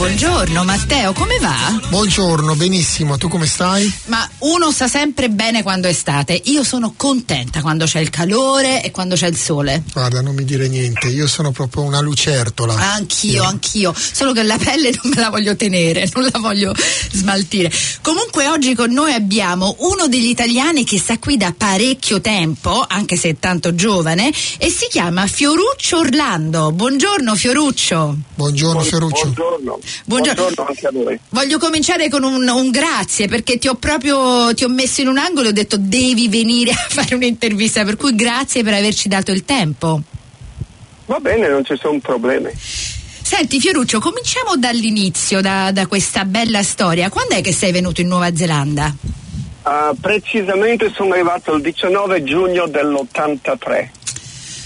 Buongiorno Matteo, come va? Buongiorno, benissimo, tu come stai? Ma uno sta sempre bene quando è estate, io sono contenta quando c'è il calore e quando c'è il sole. Guarda, non mi dire niente, io sono proprio una lucertola. Anch'io, anch'io, solo che la pelle non me la voglio tenere, non la voglio smaltire. Comunque oggi con noi abbiamo uno degli italiani che sta qui da parecchio tempo, anche se è tanto giovane, e si chiama Fioruccio Orlando. Buongiorno Fioruccio. Buongiorno Fioruccio. Buongiorno. Buongiorno. Buongiorno anche a voi. Voglio cominciare con un, un, grazie perché ti ho proprio ti ho messo in un angolo e ho detto devi venire a fare un'intervista, per cui grazie per averci dato il tempo. Va bene, non ci sono problemi. Senti Fioruccio, cominciamo dall'inizio, da, da, questa bella storia. Quando è che sei venuto in Nuova Zelanda? Uh, precisamente sono arrivato il 19 giugno dell'83.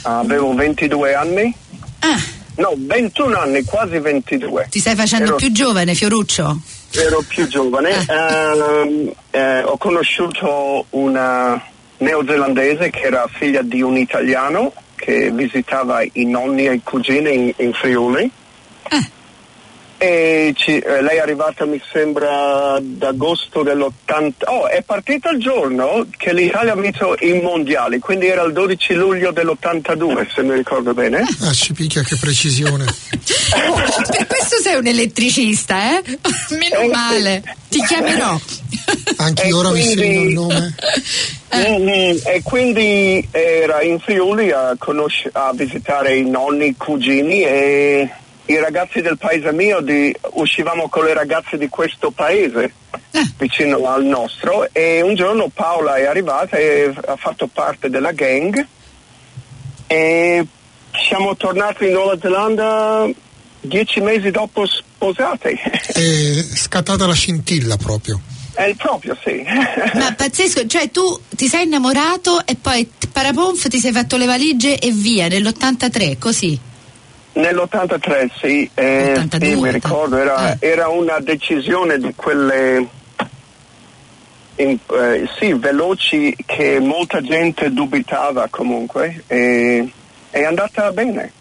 Uh, avevo 22 anni. Ah. No, 21 anni, quasi 22. Ti stai facendo ero, più giovane, Fioruccio? Ero più giovane. Eh. Eh, eh, ho conosciuto una neozelandese che era figlia di un italiano che visitava i nonni e i cugini in, in Friuli. Eh. E ci, eh, lei è arrivata mi sembra ad agosto dell'80 oh è partita il giorno che l'Italia ha vinto i mondiali quindi era il 12 luglio dell'82 se mi ricordo bene. Ah ci picchia che precisione. Per questo sei un elettricista eh? Meno eh, male. Ti chiamerò. Anche ora quindi, mi segno il nome. Eh. mm, e quindi era in Friuli a, conosce, a visitare i nonni, i cugini e i ragazzi del paese mio di, uscivamo con le ragazze di questo paese eh. vicino al nostro e un giorno Paola è arrivata e ha fatto parte della gang e siamo tornati in Nuova Zelanda dieci mesi dopo sposati. È scattata la scintilla proprio. È proprio, sì. Ma pazzesco, cioè tu ti sei innamorato e poi paraponf ti sei fatto le valigie e via nell'83, così? Nell'83 sì, eh, sì mi ricordo, era, eh. era, una decisione di quelle in, eh, sì, veloci che molta gente dubitava comunque e è andata bene.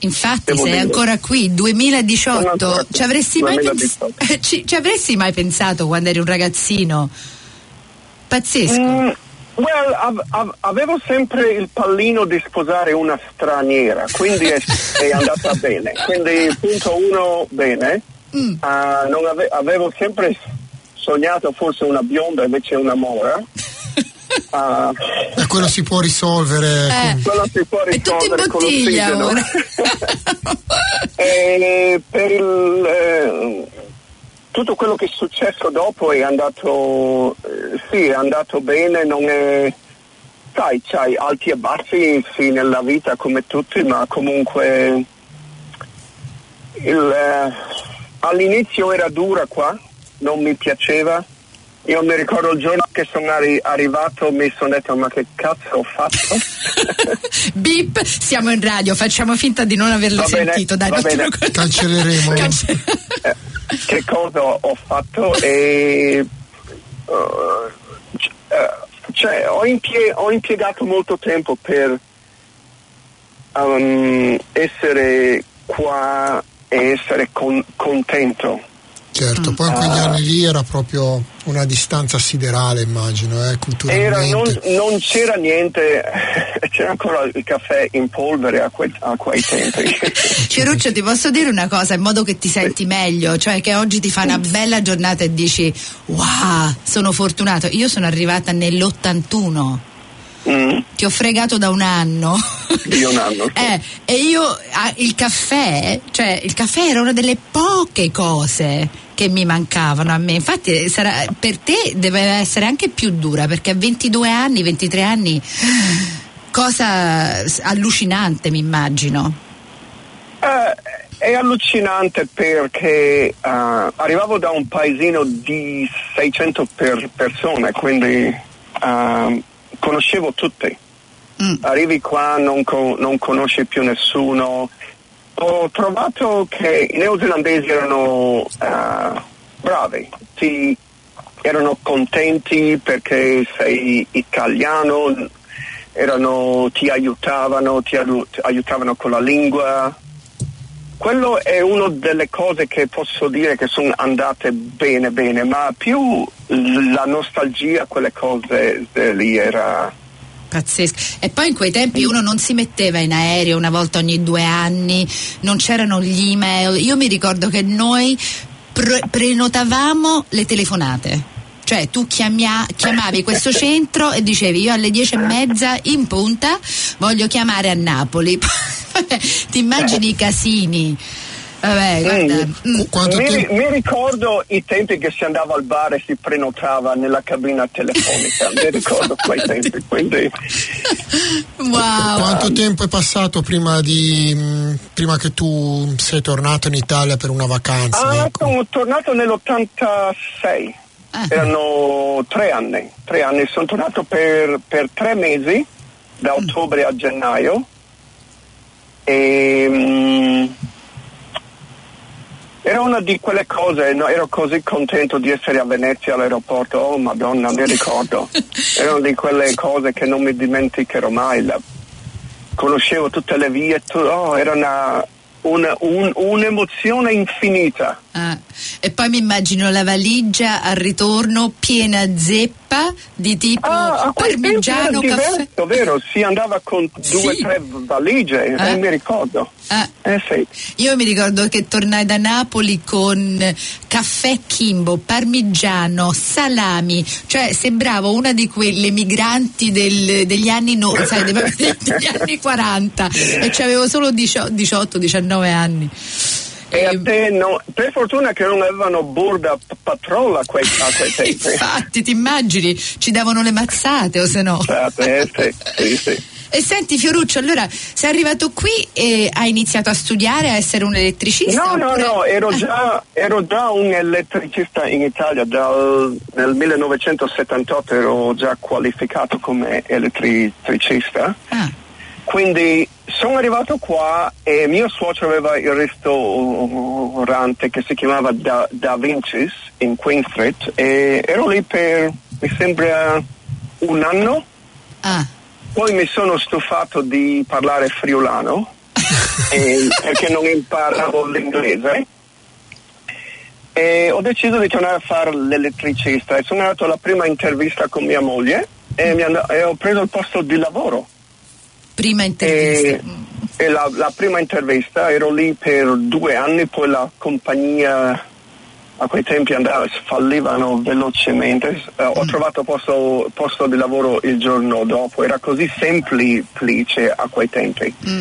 Infatti Devo sei dire. ancora qui, 2018, ci avresti, 2018. Mai ci, ci avresti, Mai pensato quando eri un ragazzino? Pazzesco. Mm Well, av- av- avevo sempre il pallino di sposare una straniera, quindi è, è andata bene. Quindi punto uno, bene. Mm. Uh, ave- avevo sempre sognato forse una bionda invece una mora. Uh, e quello si può risolvere. Eh. Quello si può risolvere con l'ossigeno. e per il, eh, tutto quello che è successo dopo è andato, eh, sì, è andato bene, non è, sai, c'hai alti e bassi sì, nella vita come tutti, ma comunque il, eh, all'inizio era dura qua, non mi piaceva. Io mi ricordo il giorno che sono arri- arrivato mi sono detto ma che cazzo ho fatto? Bip, siamo in radio, facciamo finta di non averlo va sentito. Bene, Dai, non Cancelleremo. Cance- eh, che cosa ho fatto? E uh, cioè, ho, impie- ho, impiegato molto tempo per um, essere qua e essere con- contento Certo, poi in quegli uh, anni lì era proprio una distanza siderale, immagino, eh, culturalmente. Era, non, non, c'era niente, c'era ancora il caffè in polvere a, que, a quei tempi. Ceruccio, ti posso dire una cosa in modo che ti senti sì. meglio, cioè che oggi ti fa una bella giornata e dici wow, sono fortunato. Io sono arrivata nell'81. Mm. Ti ho fregato da un anno. Di un anno. Eh, e io ah, il caffè, cioè il caffè era una delle poche cose che mi mancavano a me. Infatti sarà, per te deve essere anche più dura perché a 22 anni, 23 anni, cosa allucinante mi immagino. Uh, è allucinante perché uh, arrivavo da un paesino di 600 per persone, quindi uh, conoscevo tutti. Mm. Arrivi qua, non, co- non conosci più nessuno, ho trovato che i neozelandesi erano uh, bravi, ti, erano contenti perché sei italiano, erano, ti aiutavano, ti aiutavano con la lingua. Quello è una delle cose che posso dire che sono andate bene bene, ma più la nostalgia, quelle cose lì era Pazzesco. E poi in quei tempi uno non si metteva in aereo una volta ogni due anni, non c'erano gli email. Io mi ricordo che noi pre- prenotavamo le telefonate. Cioè tu chiamia- chiamavi questo centro e dicevi io alle dieci e mezza in punta voglio chiamare a Napoli. Ti immagini i casini. Vabbè, guarda. Mm. Mi, mi, ricordo i tempi che si andava al bar e si prenotava nella cabina telefonica, mi ricordo quei tempi, quindi... Wow. Quanto tempo è passato prima, di, mm, prima che tu sei tornato in Italia per una vacanza? Ah, ecco. sono tornato nell'86. Ah. Erano tre anni, tre anni. Sono tornato per, per tre mesi, da mm. ottobre a gennaio. E, mm, era una di quelle cose, no, ero così contento di essere a Venezia all'aeroporto, oh madonna, mi ricordo. Era una di quelle cose che non mi dimenticherò mai. La, conoscevo tutte le vie, tu, oh, era una, una, un, un'emozione infinita. Ah. E poi mi immagino la valigia al ritorno piena zeppa di tipo ah, parmigiano caffè. Diverso, vero? Si andava con due o tre valigie, eh? eh? mi ricordo. Ah. Eh, sì. Io mi ricordo che tornai da Napoli con caffè Kimbo, parmigiano, salami, cioè sembravo una di quelle migranti del, degli anni no, sai, degli anni 40 e avevo solo 18-19 anni. E a te no, per fortuna che non avevano borda patrolla a quei, a quei tempi. Infatti, ti immagini, ci davano le mazzate o se no. Eh, sì, sì, sì. E senti Fioruccio, allora sei arrivato qui e hai iniziato a studiare, a essere un elettricista? No, oppure... no, no, ero già, ero già, un elettricista in Italia, dal, nel 1978 ero già qualificato come elettricista. Ah. Quindi sono arrivato qua e mio suocero aveva il ristorante che si chiamava Da, da Vinci's in Queen Street e ero lì per, mi sembra, un anno. Ah. Poi mi sono stufato di parlare friulano e, perché non imparavo l'inglese e ho deciso di tornare a fare l'elettricista e sono andato alla prima intervista con mia moglie e, and- e ho preso il posto di lavoro prima intervista. E, la, la, prima intervista ero lì per due anni, poi la compagnia a quei tempi andava, fallivano velocemente. Mm. Ho trovato posto, posto, di lavoro il giorno dopo, era così semplice a quei tempi. Mm.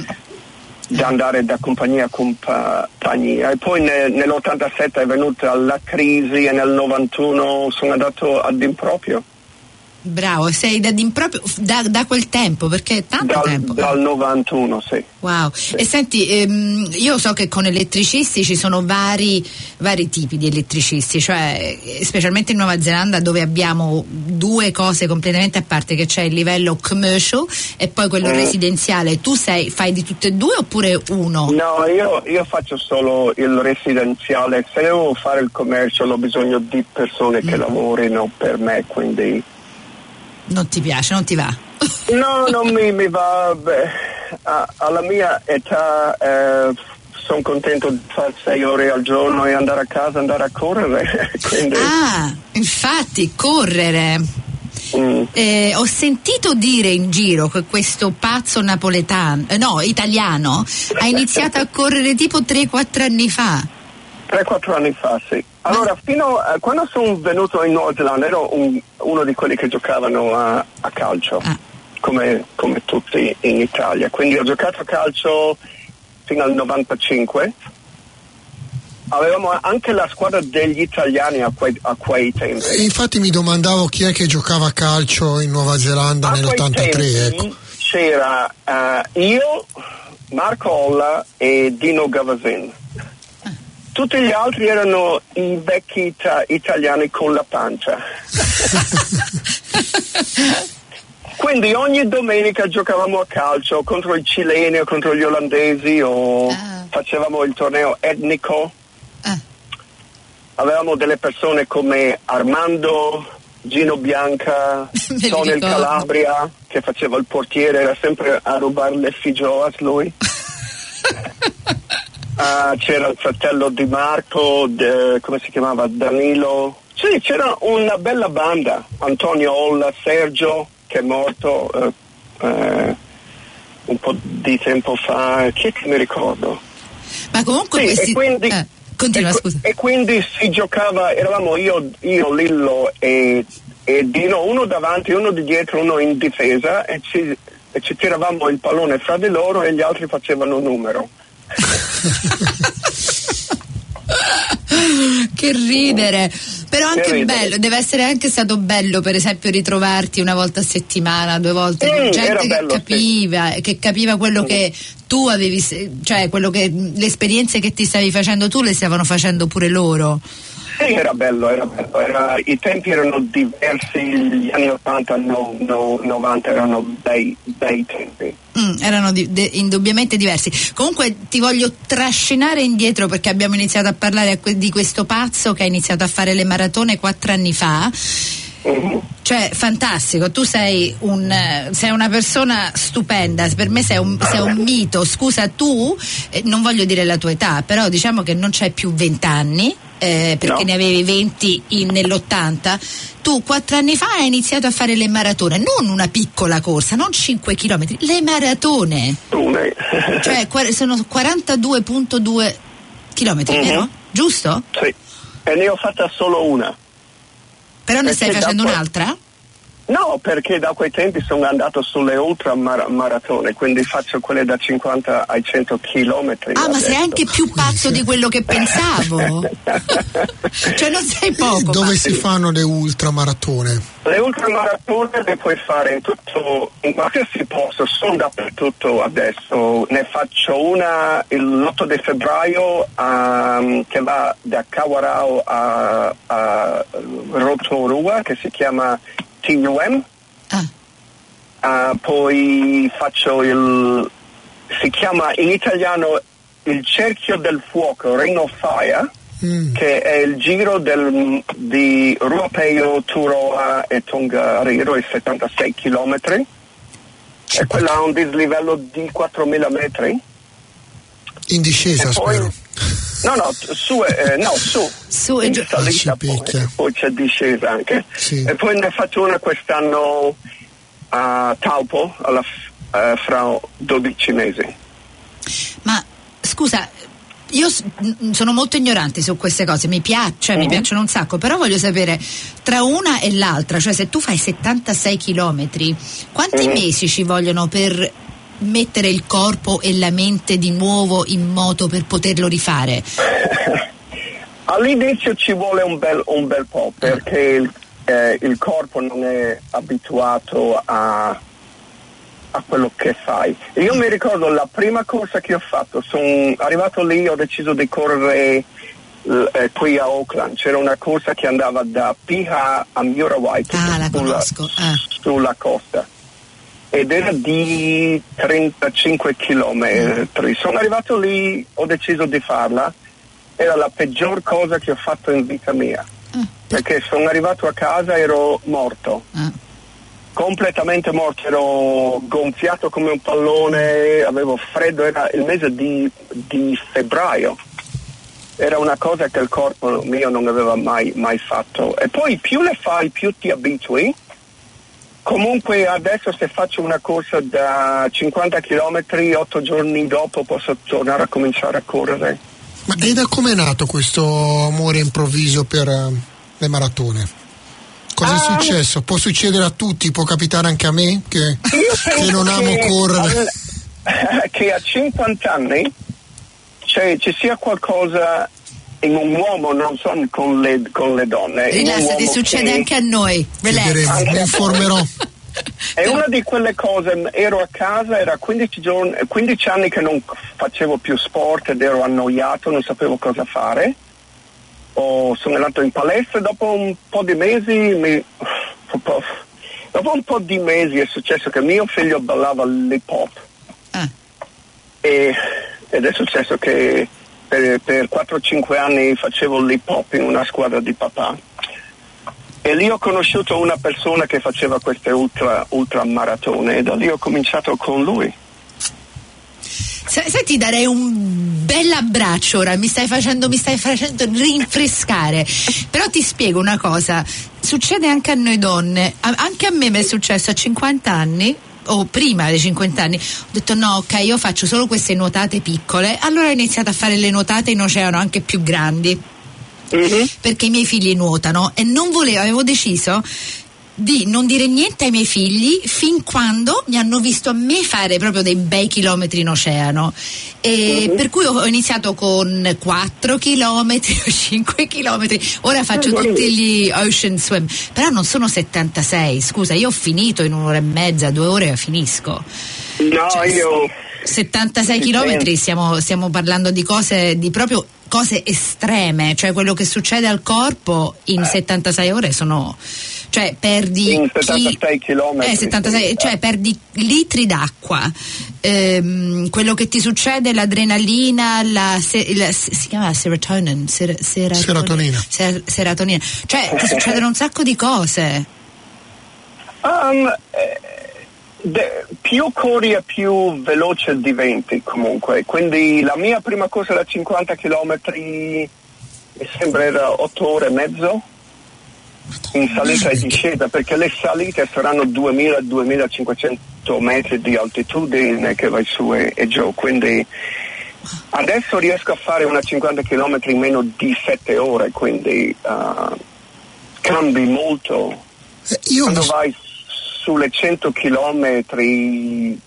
Da andare da compagnia a compagnia e poi ne, nell'87 è venuta la crisi e nel 91 sono andato ad improprio. Bravo, sei da, da, da, quel tempo, perché è tanto dal, tempo. Dal 91, sì. Wow. Sì. E senti, ehm, io so che con elettricisti ci sono vari, vari, tipi di elettricisti, cioè specialmente in Nuova Zelanda dove abbiamo due cose completamente a parte, che c'è il livello commercial e poi quello mm. residenziale. Tu sei, fai di tutte e due oppure uno? No, io, io faccio solo il residenziale. Se devo fare il commercial ho bisogno di persone mm. che lavorino per me, quindi non ti piace, non ti va? no, non mi, mi va. Beh, a, alla mia età eh, sono contento di fare sei ore al giorno e andare a casa, andare a correre. Quindi... Ah, infatti, correre. Mm. Eh, ho sentito dire in giro che questo pazzo napoletano, eh, no, italiano, ha iniziato a correre tipo 3-4 anni fa. 3-4 anni fa, sì. Allora, fino a quando sono venuto in Nuova Zelanda ero un, uno di quelli che giocavano a, a calcio, ah. come, come, tutti in Italia. Quindi ho giocato a calcio fino al 95. Avevamo anche la squadra degli italiani a quei, a quei tempi. Infatti mi domandavo chi è che giocava a calcio in Nuova Zelanda a nell'83. Ecco. C'era uh, io, Marco Olla e Dino Gavasin tutti gli altri erano i vecchi ita- italiani con la pancia. Quindi ogni domenica giocavamo a calcio contro i cileni o contro gli olandesi o ah. facevamo il torneo etnico. Ah. avevamo delle persone come Armando, Gino Bianca, ricordo. Calabria che faceva il portiere, era sempre a rubare le figioas lui. Ah, c'era il fratello di Marco, de- come si chiamava? Danilo. Sì, c'era una bella banda. Antonio Olla, Sergio, che è morto eh, eh, un po' di tempo fa. Chi è che mi ricordo? Ma comunque Sì, questi... e quindi, eh, continua, e, e quindi si giocava, eravamo io, io Lillo e, e Dino, uno davanti, uno di dietro, uno in difesa e ci, e ci tiravamo il pallone fra di loro e gli altri facevano numero. che ridere però anche ridere. bello deve essere anche stato bello per esempio ritrovarti una volta a settimana due volte con Mm, gente che bello, sì. capiva che capiva quello che tu avevi cioè quello che le esperienze che ti stavi facendo tu le stavano facendo pure loro Sì, era bello, era bello. Era- I tempi erano diversi, gli anni 80, no, no, 90 erano bei, bei tempi. Mm, erano di- de- indubbiamente diversi. Comunque ti voglio trascinare indietro perché abbiamo iniziato a parlare di questo pazzo che ha iniziato a fare le maratone quattro anni fa. Mhm. Cioè, fantastico, tu sei, un, eh, sei una persona stupenda, per me sei un, sei un mito. Scusa, tu, eh, non voglio dire la tua età, però diciamo che non c'hai più 20 anni, eh, perché No. ne avevi 20 in- nell'80. Tu quattro anni fa hai iniziato a fare le maratone, non una piccola corsa, non 5 km, le maratone. Cioè, sono 42.2 km, Mhm. vero? Giusto? sì. E ne ho fatta solo una. Però ne Perché stai facendo dopo- un'altra? No, perché da quei tempi sono andato sulle ultramaratone, quindi faccio quelle da 50 ai 100 chilometri. Ah, ma sei anche più pazzo di quello che pensavo. cioè, non sei poco. Dove ma- si fanno le ultramaratone? Le ultramaratone le puoi fare in tutto, in qualsiasi posto, sono dappertutto adesso. Ne faccio una l'8 di febbraio ehm, che va da Kawarau a, a Rotorua che si chiama TUM. Ah, Ah, poi faccio il si chiama in italiano il cerchio del fuoco, Ring of Fire, Mm. che è il giro del, di Ruapeo, Turoa e Tongariro, i 76 km. E quella ha un dislivello di 4.000 metri. In discesa, E poi- spero. No, no, su, e- eh, no, su. Su e giù. Ah, poi, picchia. poi c'è discesa anche. Sì. E poi ne faccio una quest'anno a Taupo, alla eh, fra 12 mesi. ma scusa, io sono molto ignorante su queste cose, mi piace, mi piacciono un sacco, però voglio sapere tra una e l'altra, cioè se tu fai 76 km, quanti Mhm. mesi ci vogliono per mettere il corpo e la mente di nuovo in moto per poterlo rifare? All'inizio ci vuole un bel, un bel po' perché il, eh, il corpo non è abituato a, a quello che fai. Io mi ricordo la prima corsa che ho fatto, sono arrivato lì, ho deciso di correre eh, qui a Oakland, c'era una corsa che andava da Piha a Murawai, Ah, la sulla, ah. sulla costa. Ed era di 35 km. Sono arrivato lì, ho deciso di farla. Era la peggior cosa che ho fatto in vita mia. Ah, per- Perché sono arrivato a casa ero morto, ah. completamente morto, ero gonfiato come un pallone, avevo freddo, era il mese di, di febbraio. Era una cosa che il corpo mio non aveva mai, mai fatto. E poi più le fai, più ti abitui. Comunque adesso se faccio una corsa da 50 km, 8 giorni dopo posso tornare a cominciare a correre. Ma e da come è nato questo amore improvviso per eh, le maratone? Cosa è Ah. successo? Può succedere a tutti, può capitare anche a me che, che non amo che correre. al- che a 50 anni cioè, ci sia qualcosa in un uomo, non so con le, con le donne. Rilassati, succede che- anche a noi. Relax. Mi informerò. È una di quelle cose, ero a casa, era 15, giorni, 15 anni che non facevo più sport ed ero annoiato, non sapevo cosa fare. Ho- sono andato in palestra e dopo un po' di mesi, mi- dopo un po' di mesi è successo che mio figlio ballava l'hip hop Ah, e, ed è successo che per, per 4-5 anni facevo l'hip hop in una squadra di papà e lì ho conosciuto una persona che faceva queste ultra, ultra maratone e da lì ho cominciato con lui. Se, ti darei un bel abbraccio ora, mi stai facendo, mi stai facendo rinfrescare. Però ti spiego una cosa, succede anche a noi donne, anche a me mi è successo a 50 anni o prima dei 50 anni, ho detto no, ok, io faccio solo queste nuotate piccole, allora ho iniziato a fare le nuotate in oceano anche più grandi. Uh-huh. Perché i miei figli nuotano e non volevo, avevo deciso di non dire niente ai miei figli fin quando mi hanno visto a me fare proprio dei bei chilometri in oceano. E uh-huh. Per cui ho iniziato con 4 chilometri o 5 chilometri, ora faccio uh-huh. tutti gli ocean swim, però non sono 76, scusa, io ho finito in un'ora e mezza, due ore e finisco. No, cioè, io... 76 chilometri, stiamo, stiamo parlando di cose di proprio cose estreme, cioè quello che succede al corpo in eh. 76 ore sono cioè perdi in 76 km eh, 76, cioè perdi litri d'acqua. Ehm, quello che ti succede l'adrenalina la, se, la si chiama serotonin ser, serotonina. ser, serotonina. Cioè ti succedono un sacco di cose. Um, eh, de, più corri e più veloce diventi comunque. Quindi la mia prima corsa da 50 km mi sembra era 8 ore e mezzo in salita e discesa perché le salite saranno 2000-2500 metri di altitudine che vai su e, e giù quindi adesso riesco a fare una 50 km in meno di 7 ore quindi uh, cambi molto. Eh, io quando vai sulle 100 km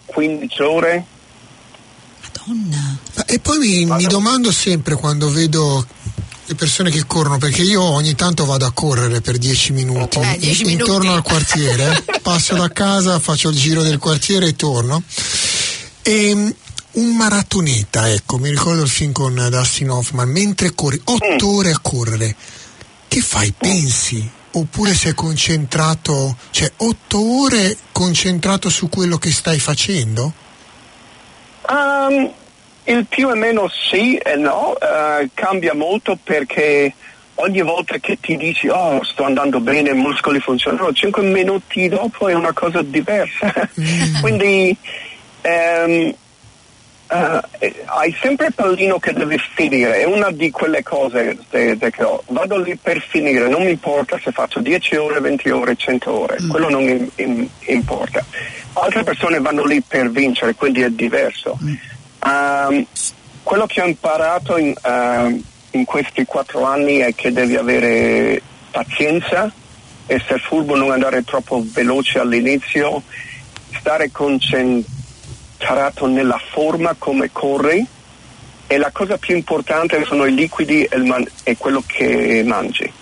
15 ore Madonna. E poi mi, mi domando sempre quando vedo le persone che corrono perché io ogni tanto vado a correre per 10 minuti, eh, dieci intorno minuti. al quartiere, passo da casa, faccio il giro del quartiere e torno. E mm, un maratoneta, ecco, mi ricordo il film con Dustin Hoffman, mentre corri 8 mm. ore a correre, che fai? Pensi? Oppure sei concentrato, cioè 8 ore concentrato su quello che stai facendo? Um, il più e meno sì e no, uh, cambia molto perché ogni volta che ti dici oh sto andando bene, i muscoli funzionano, 5 minuti dopo è una cosa diversa. Mm. Quindi um, uh, hai sempre il pallino che devi finire, è una di quelle cose de, de che ho. Vado lì per finire, non mi importa se faccio 10 ore, 20 ore, 100 ore, mm. quello non in, in, importa. Altre persone vanno lì per vincere, quindi è diverso. Mm. Um, quello che ho imparato in, uh, in, questi quattro anni è che devi avere pazienza, essere furbo, non andare troppo veloce all'inizio, stare concentrato nella forma come corri e la cosa più importante sono i liquidi e, man- e quello che mangi.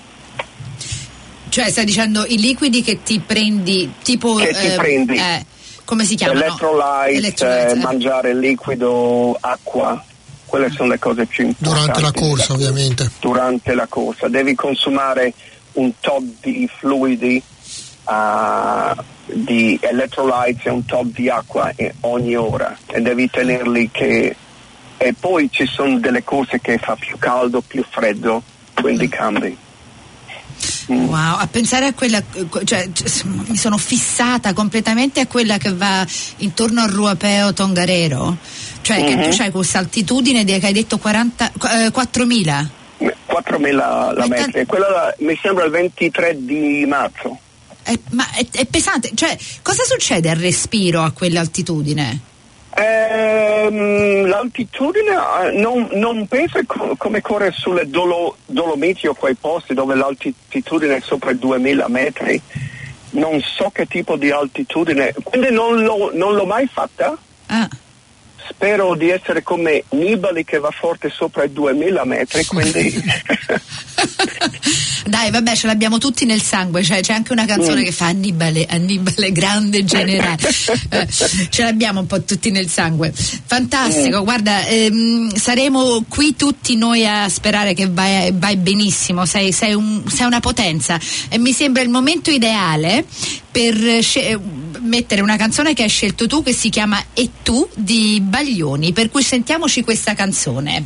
Cioè stai dicendo i liquidi che ti prendi tipo... Che ti eh, prendi. Eh come si chiamano? Electrolyte, Electrolyte eh, mangiare liquido, acqua, quelle sono le cose più importanti. Durante la corsa ovviamente. Durante la corsa, devi consumare un tot di fluidi, uh, di electrolytes e un tot di acqua ogni ora e devi tenerli che... E poi ci sono delle corse che fa più caldo, più freddo, quindi mm. cambi. Wow, a pensare a quella, cioè, mi sono fissata completamente a quella che va intorno al Ruapeo Tongarero, cioè mm-hmm. che tu mhm. hai questa altitudine di, che hai detto 40, eh, 4.000. 4.000 la metri, quella mi sembra il 23 di marzo. È, ma è, è pesante, cioè cosa succede al respiro a quell'altitudine? Ehm, l'altitudine eh, non, non penso co- come corre sulle Dolo- Dolomiti o quei posti dove l'altitudine è sopra i 2000 metri. Non so che tipo di altitudine, quindi non, lo, non l'ho mai fatta. Ah spero di essere come Nibali che va forte sopra i 2000 metri, quindi... Dai, vabbè, ce l'abbiamo tutti nel sangue, cioè, c'è anche una canzone mm. che fa Annibale, Annibale grande generale. eh, ce l'abbiamo un po' tutti nel sangue. Fantastico, mm. guarda, ehm, saremo qui tutti noi a sperare che vai, vai benissimo, sei, sei, un, sei una potenza e mi sembra il momento ideale per sce- mettere una canzone che hai scelto tu che si chiama E tu di Baglioni, per cui sentiamoci questa canzone.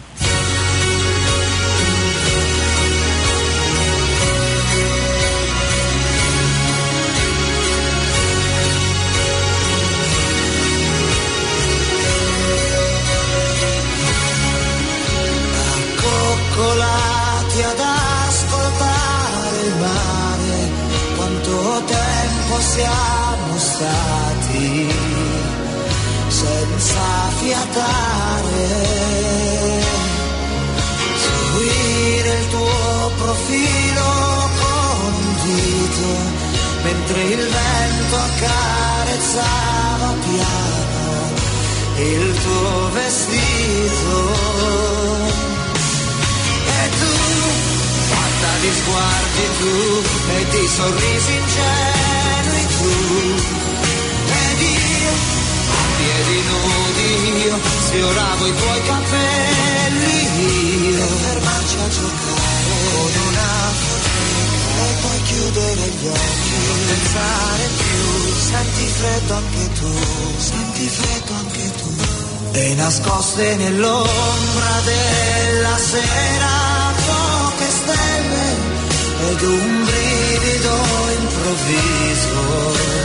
ascoltare stati senza fiatare. Seguire il tuo profilo con un dito, mentre il vento accarezzava piano il tuo vestito. E tu, guarda di sguardi tu, e di sorrisi ingenui tu, nudi io, sfioravo i tuoi capelli io. Per fermarci a giocare con una foteca e poi chiudere gli occhi, non pensare più, senti freddo anche tu, senti freddo anche tu. E nascoste nell'ombra della sera poche stelle ed un brivido improvviso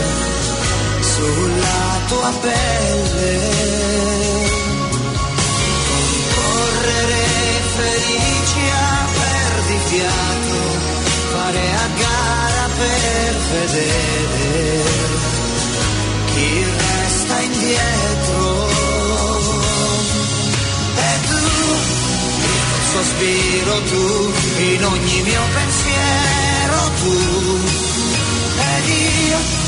sulla tua pelle. Correre felici a perdi fiato, fare a gara per vedere chi resta indietro. E tu, il sospiro tu, in ogni mio pensiero tu. Ed io,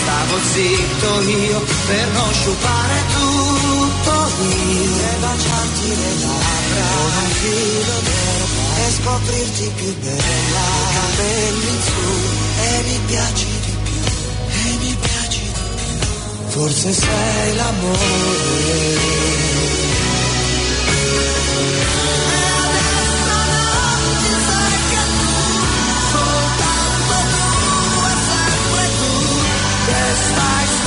stavo zitto io, per non sciupare tutto io. E baciarti le labbra, con un filo d'erba, e scoprirti più bella. Capelli su, e mi piaci di più, e mi piaci di più. Forse sei l'amore. Stai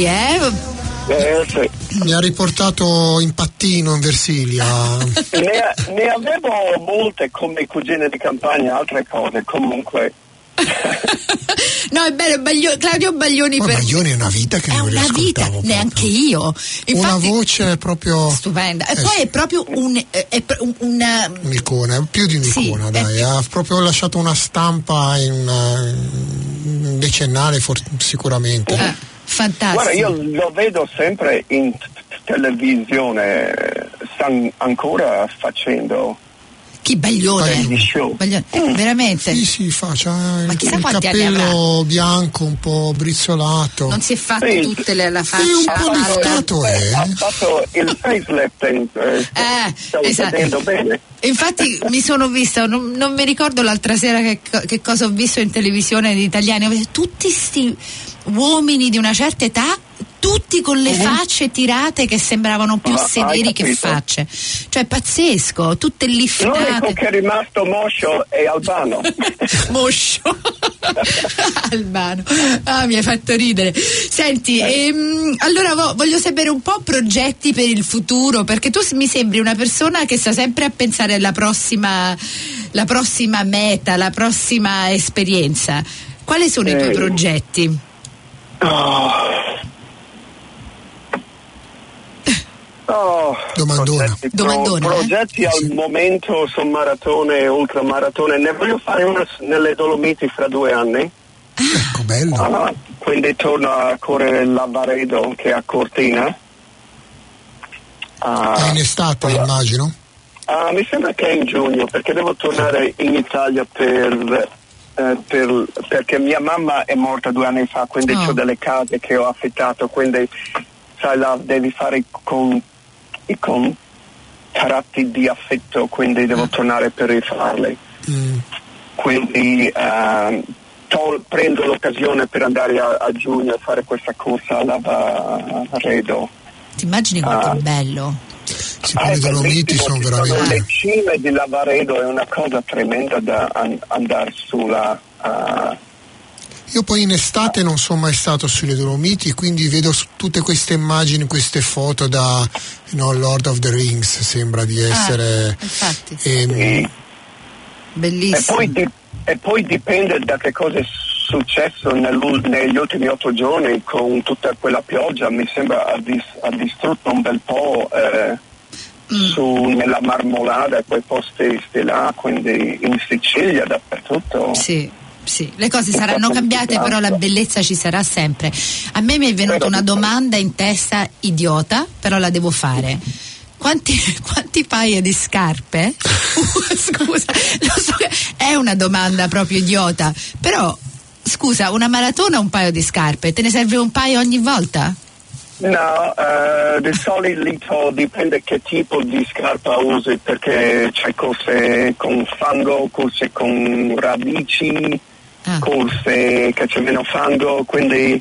memorie, eh? Eh, sì. Mi ha riportato in pattino in Versilia. ne, ne avevo molte come cugine di campagna, altre cose, comunque. no, è bello, Baglio- Claudio Baglioni Ma per Baglioni è una vita che è non una vita, riascoltavo proprio. neanche io. Una Infatti, voce proprio stupenda. E Eh, poi è proprio un, eh, è pr- un- una un'icona, più di un'icona, Sì, dai, è- ha proprio lasciato una stampa in una- in decennale for- sicuramente. eh, fantastico. Guarda, io lo vedo sempre in televisione, stanno ancora facendo Chi Baglione? Degli show. Baglione. Veramente. Sì, sì, fa, c'ha Ma il, chissà il cappello bianco un po' brizzolato. Non si è fatto Sì. tutte le, la faccia. Sì, un po' fatta. listato è. ha fatto il facelift eh, Eh, stavo esatto. vedendo bene. Infatti mi sono vista, non, non mi ricordo l'altra sera che, che cosa ho visto in televisione di italiani, ho visto tutti sti uomini di una certa età, tutti con le facce tirate che sembravano più Ah, hai severi che facce. Cioè pazzesco, tutte L'unico liftate. che è rimasto moscio è Albano. Moscio Albano ah, mi hai fatto ridere senti ehm, allora vo- voglio sapere un po' progetti per il futuro perché tu mi sembri una persona che sta sempre a pensare alla prossima la prossima meta la prossima esperienza quali sono i tuoi Eh. progetti? Oh. Oh, Domandona. Progetti, pro- Domandona, eh? progetti al momento su maratone e ultramaratone. Ne voglio fare una nelle Dolomiti fra due anni. Ecco, bello. Ah, quindi torno a correre la Varedo che è a Cortina. Ah, È in estate, quella- immagino. Ah, mi sembra che è in giugno perché devo tornare in Italia per, eh, per- perché mia mamma è morta due anni fa, quindi Oh. ho delle case che ho affittato, quindi sai là devi fare con i contratti di affitto, quindi devo tornare per rifarli. Mm. Quindi ehm, tol- prendo l'occasione per andare a, a giugno a fare questa corsa a Lavaredo. Ti immagini quanto Ah. è bello? Sì, Ah, i Dolomiti sono veramente... Le cime di Lavaredo è una cosa tremenda da an- andare sulla... ah, Io poi in estate non sono mai stato sulle Dolomiti, quindi vedo tutte queste immagini, queste foto da no, Lord of the Rings, sembra di essere... Ah, infatti, ehm, e- e, bellissimo. poi di- e poi dipende da che cosa è successo negli ultimi otto giorni con tutta quella pioggia, mi sembra ha, dis- ha distrutto un bel po' eh. Su, nella Marmolada e quei posti sti là, quindi in Sicilia dappertutto. Sì, sì, le cose saranno cambiate, però la bellezza ci sarà sempre. A me mi è venuta una domanda in testa idiota, però la devo fare. Quanti, quanti paia di scarpe? Uh, scusa, so è una domanda proprio idiota, però scusa, una maratona o un paio di scarpe? Te ne serve un paio ogni volta? No, eh, di solito dipende che tipo di scarpa usi perché c'è corse con fango, corse con radici, Ah. corse che c'è meno fango, quindi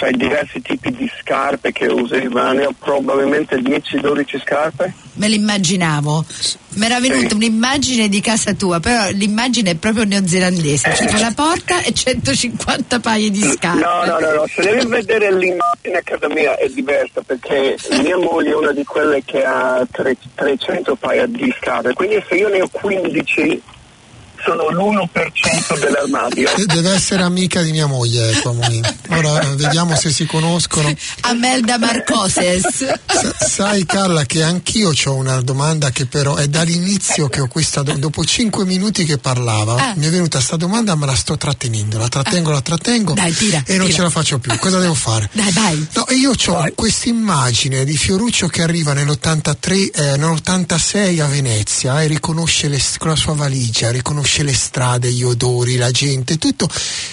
c'è diversi tipi di scarpe che usi, ma ne ho probabilmente 10-12 scarpe. Me l'immaginavo. Mi era venuta Sì. un'immagine di casa tua, però l'immagine è proprio neozelandese. C'è la porta e 150 paia di scarpe. No, no, no, no, se devi vedere l'immagine a casa mia è diversa perché mia moglie è una di quelle che ha tre- 300 paia di scarpe, quindi se io ne ho 15 sono l'1% dell'armadio. de- deve essere amica di mia moglie, ecco, Moni. Ora eh, vediamo se si conoscono. Amelda Marcoses. Sa- sai Carla che anch'io ho una domanda che però è dall'inizio che ho questa do- dopo cinque minuti che parlava Ah. mi è venuta questa domanda ma la sto trattenendo la trattengo la trattengo Dai, tira, e non tira. ce la faccio più cosa devo fare? Dai, vai. No, e io ho questa immagine di Fioruccio che arriva nell'83, eh, nell'86 a Venezia e riconosce le, con la sua valigia, riconosce le strade, gli odori, la gente, tutto.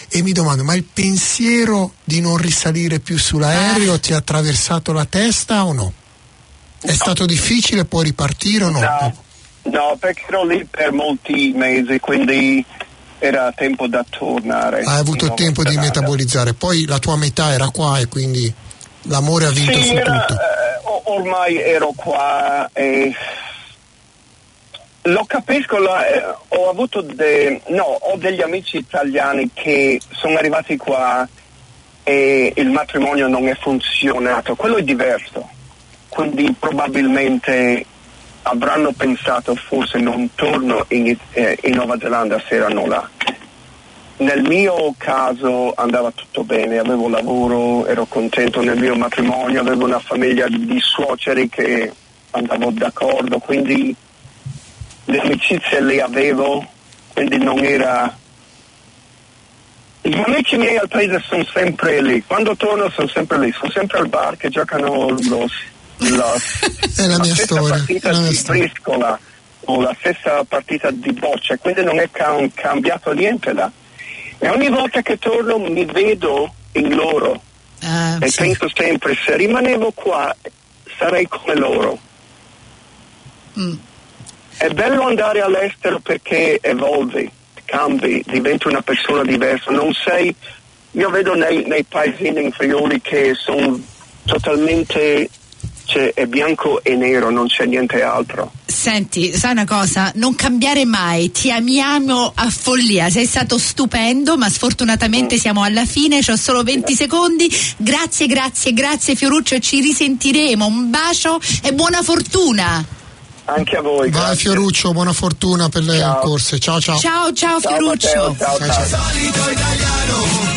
E mi domando, ma il pensiero di non risalire più sull'aereo Ah. ti ha attraversato la testa o no? È stato difficile poi ripartire o no? No, no, perché ero lì per molti mesi, quindi era tempo da tornare. Hai avuto tempo di metabolizzare, poi la tua metà era qua e quindi l'amore ha vinto Sì, su era, tutto. eh, ormai ero qua e lo capisco, la- eh, ho avuto de- no, ho degli amici italiani che sono arrivati qua e il matrimonio non è funzionato, quello è diverso, quindi probabilmente avranno pensato forse non torno in, eh, in Nuova Zelanda se erano là. Nel mio caso andava tutto bene, avevo lavoro, ero contento nel mio matrimonio, avevo una famiglia di suoceri che andavo d'accordo, quindi le amicizie le avevo, quindi non era... Gli amici miei al paese sono sempre lì, quando torno sono sempre lì, sono sempre al bar che giocano lo, la, È la mia stessa storia, partita la mia di storia. briscola o la stessa partita di boccia, quindi non è ca- cambiato niente là. E ogni volta che torno mi vedo in loro Ah, e sì. penso sempre se rimanevo qua sarei come loro. mm. È bello andare all'estero perché evolvi, cambi, diventi una persona diversa, non sei... Io vedo nei, nei paesini in Friuli che sono totalmente... Cioè, è bianco e nero, non c'è niente altro. Senti, sai una cosa? Non cambiare mai, ti amiamo a follia, sei stato stupendo, ma sfortunatamente siamo alla fine, ho solo 20 secondi. Grazie, grazie, grazie Fioruccio, ci risentiremo. Un bacio e buona fortuna. Anche a voi. Vai grazie. Fioruccio, buona fortuna per le Ciao. corse. Ciao ciao. Ciao, ciao Ciao, Fioruccio. Matteo, ciao, Ciao, ciao.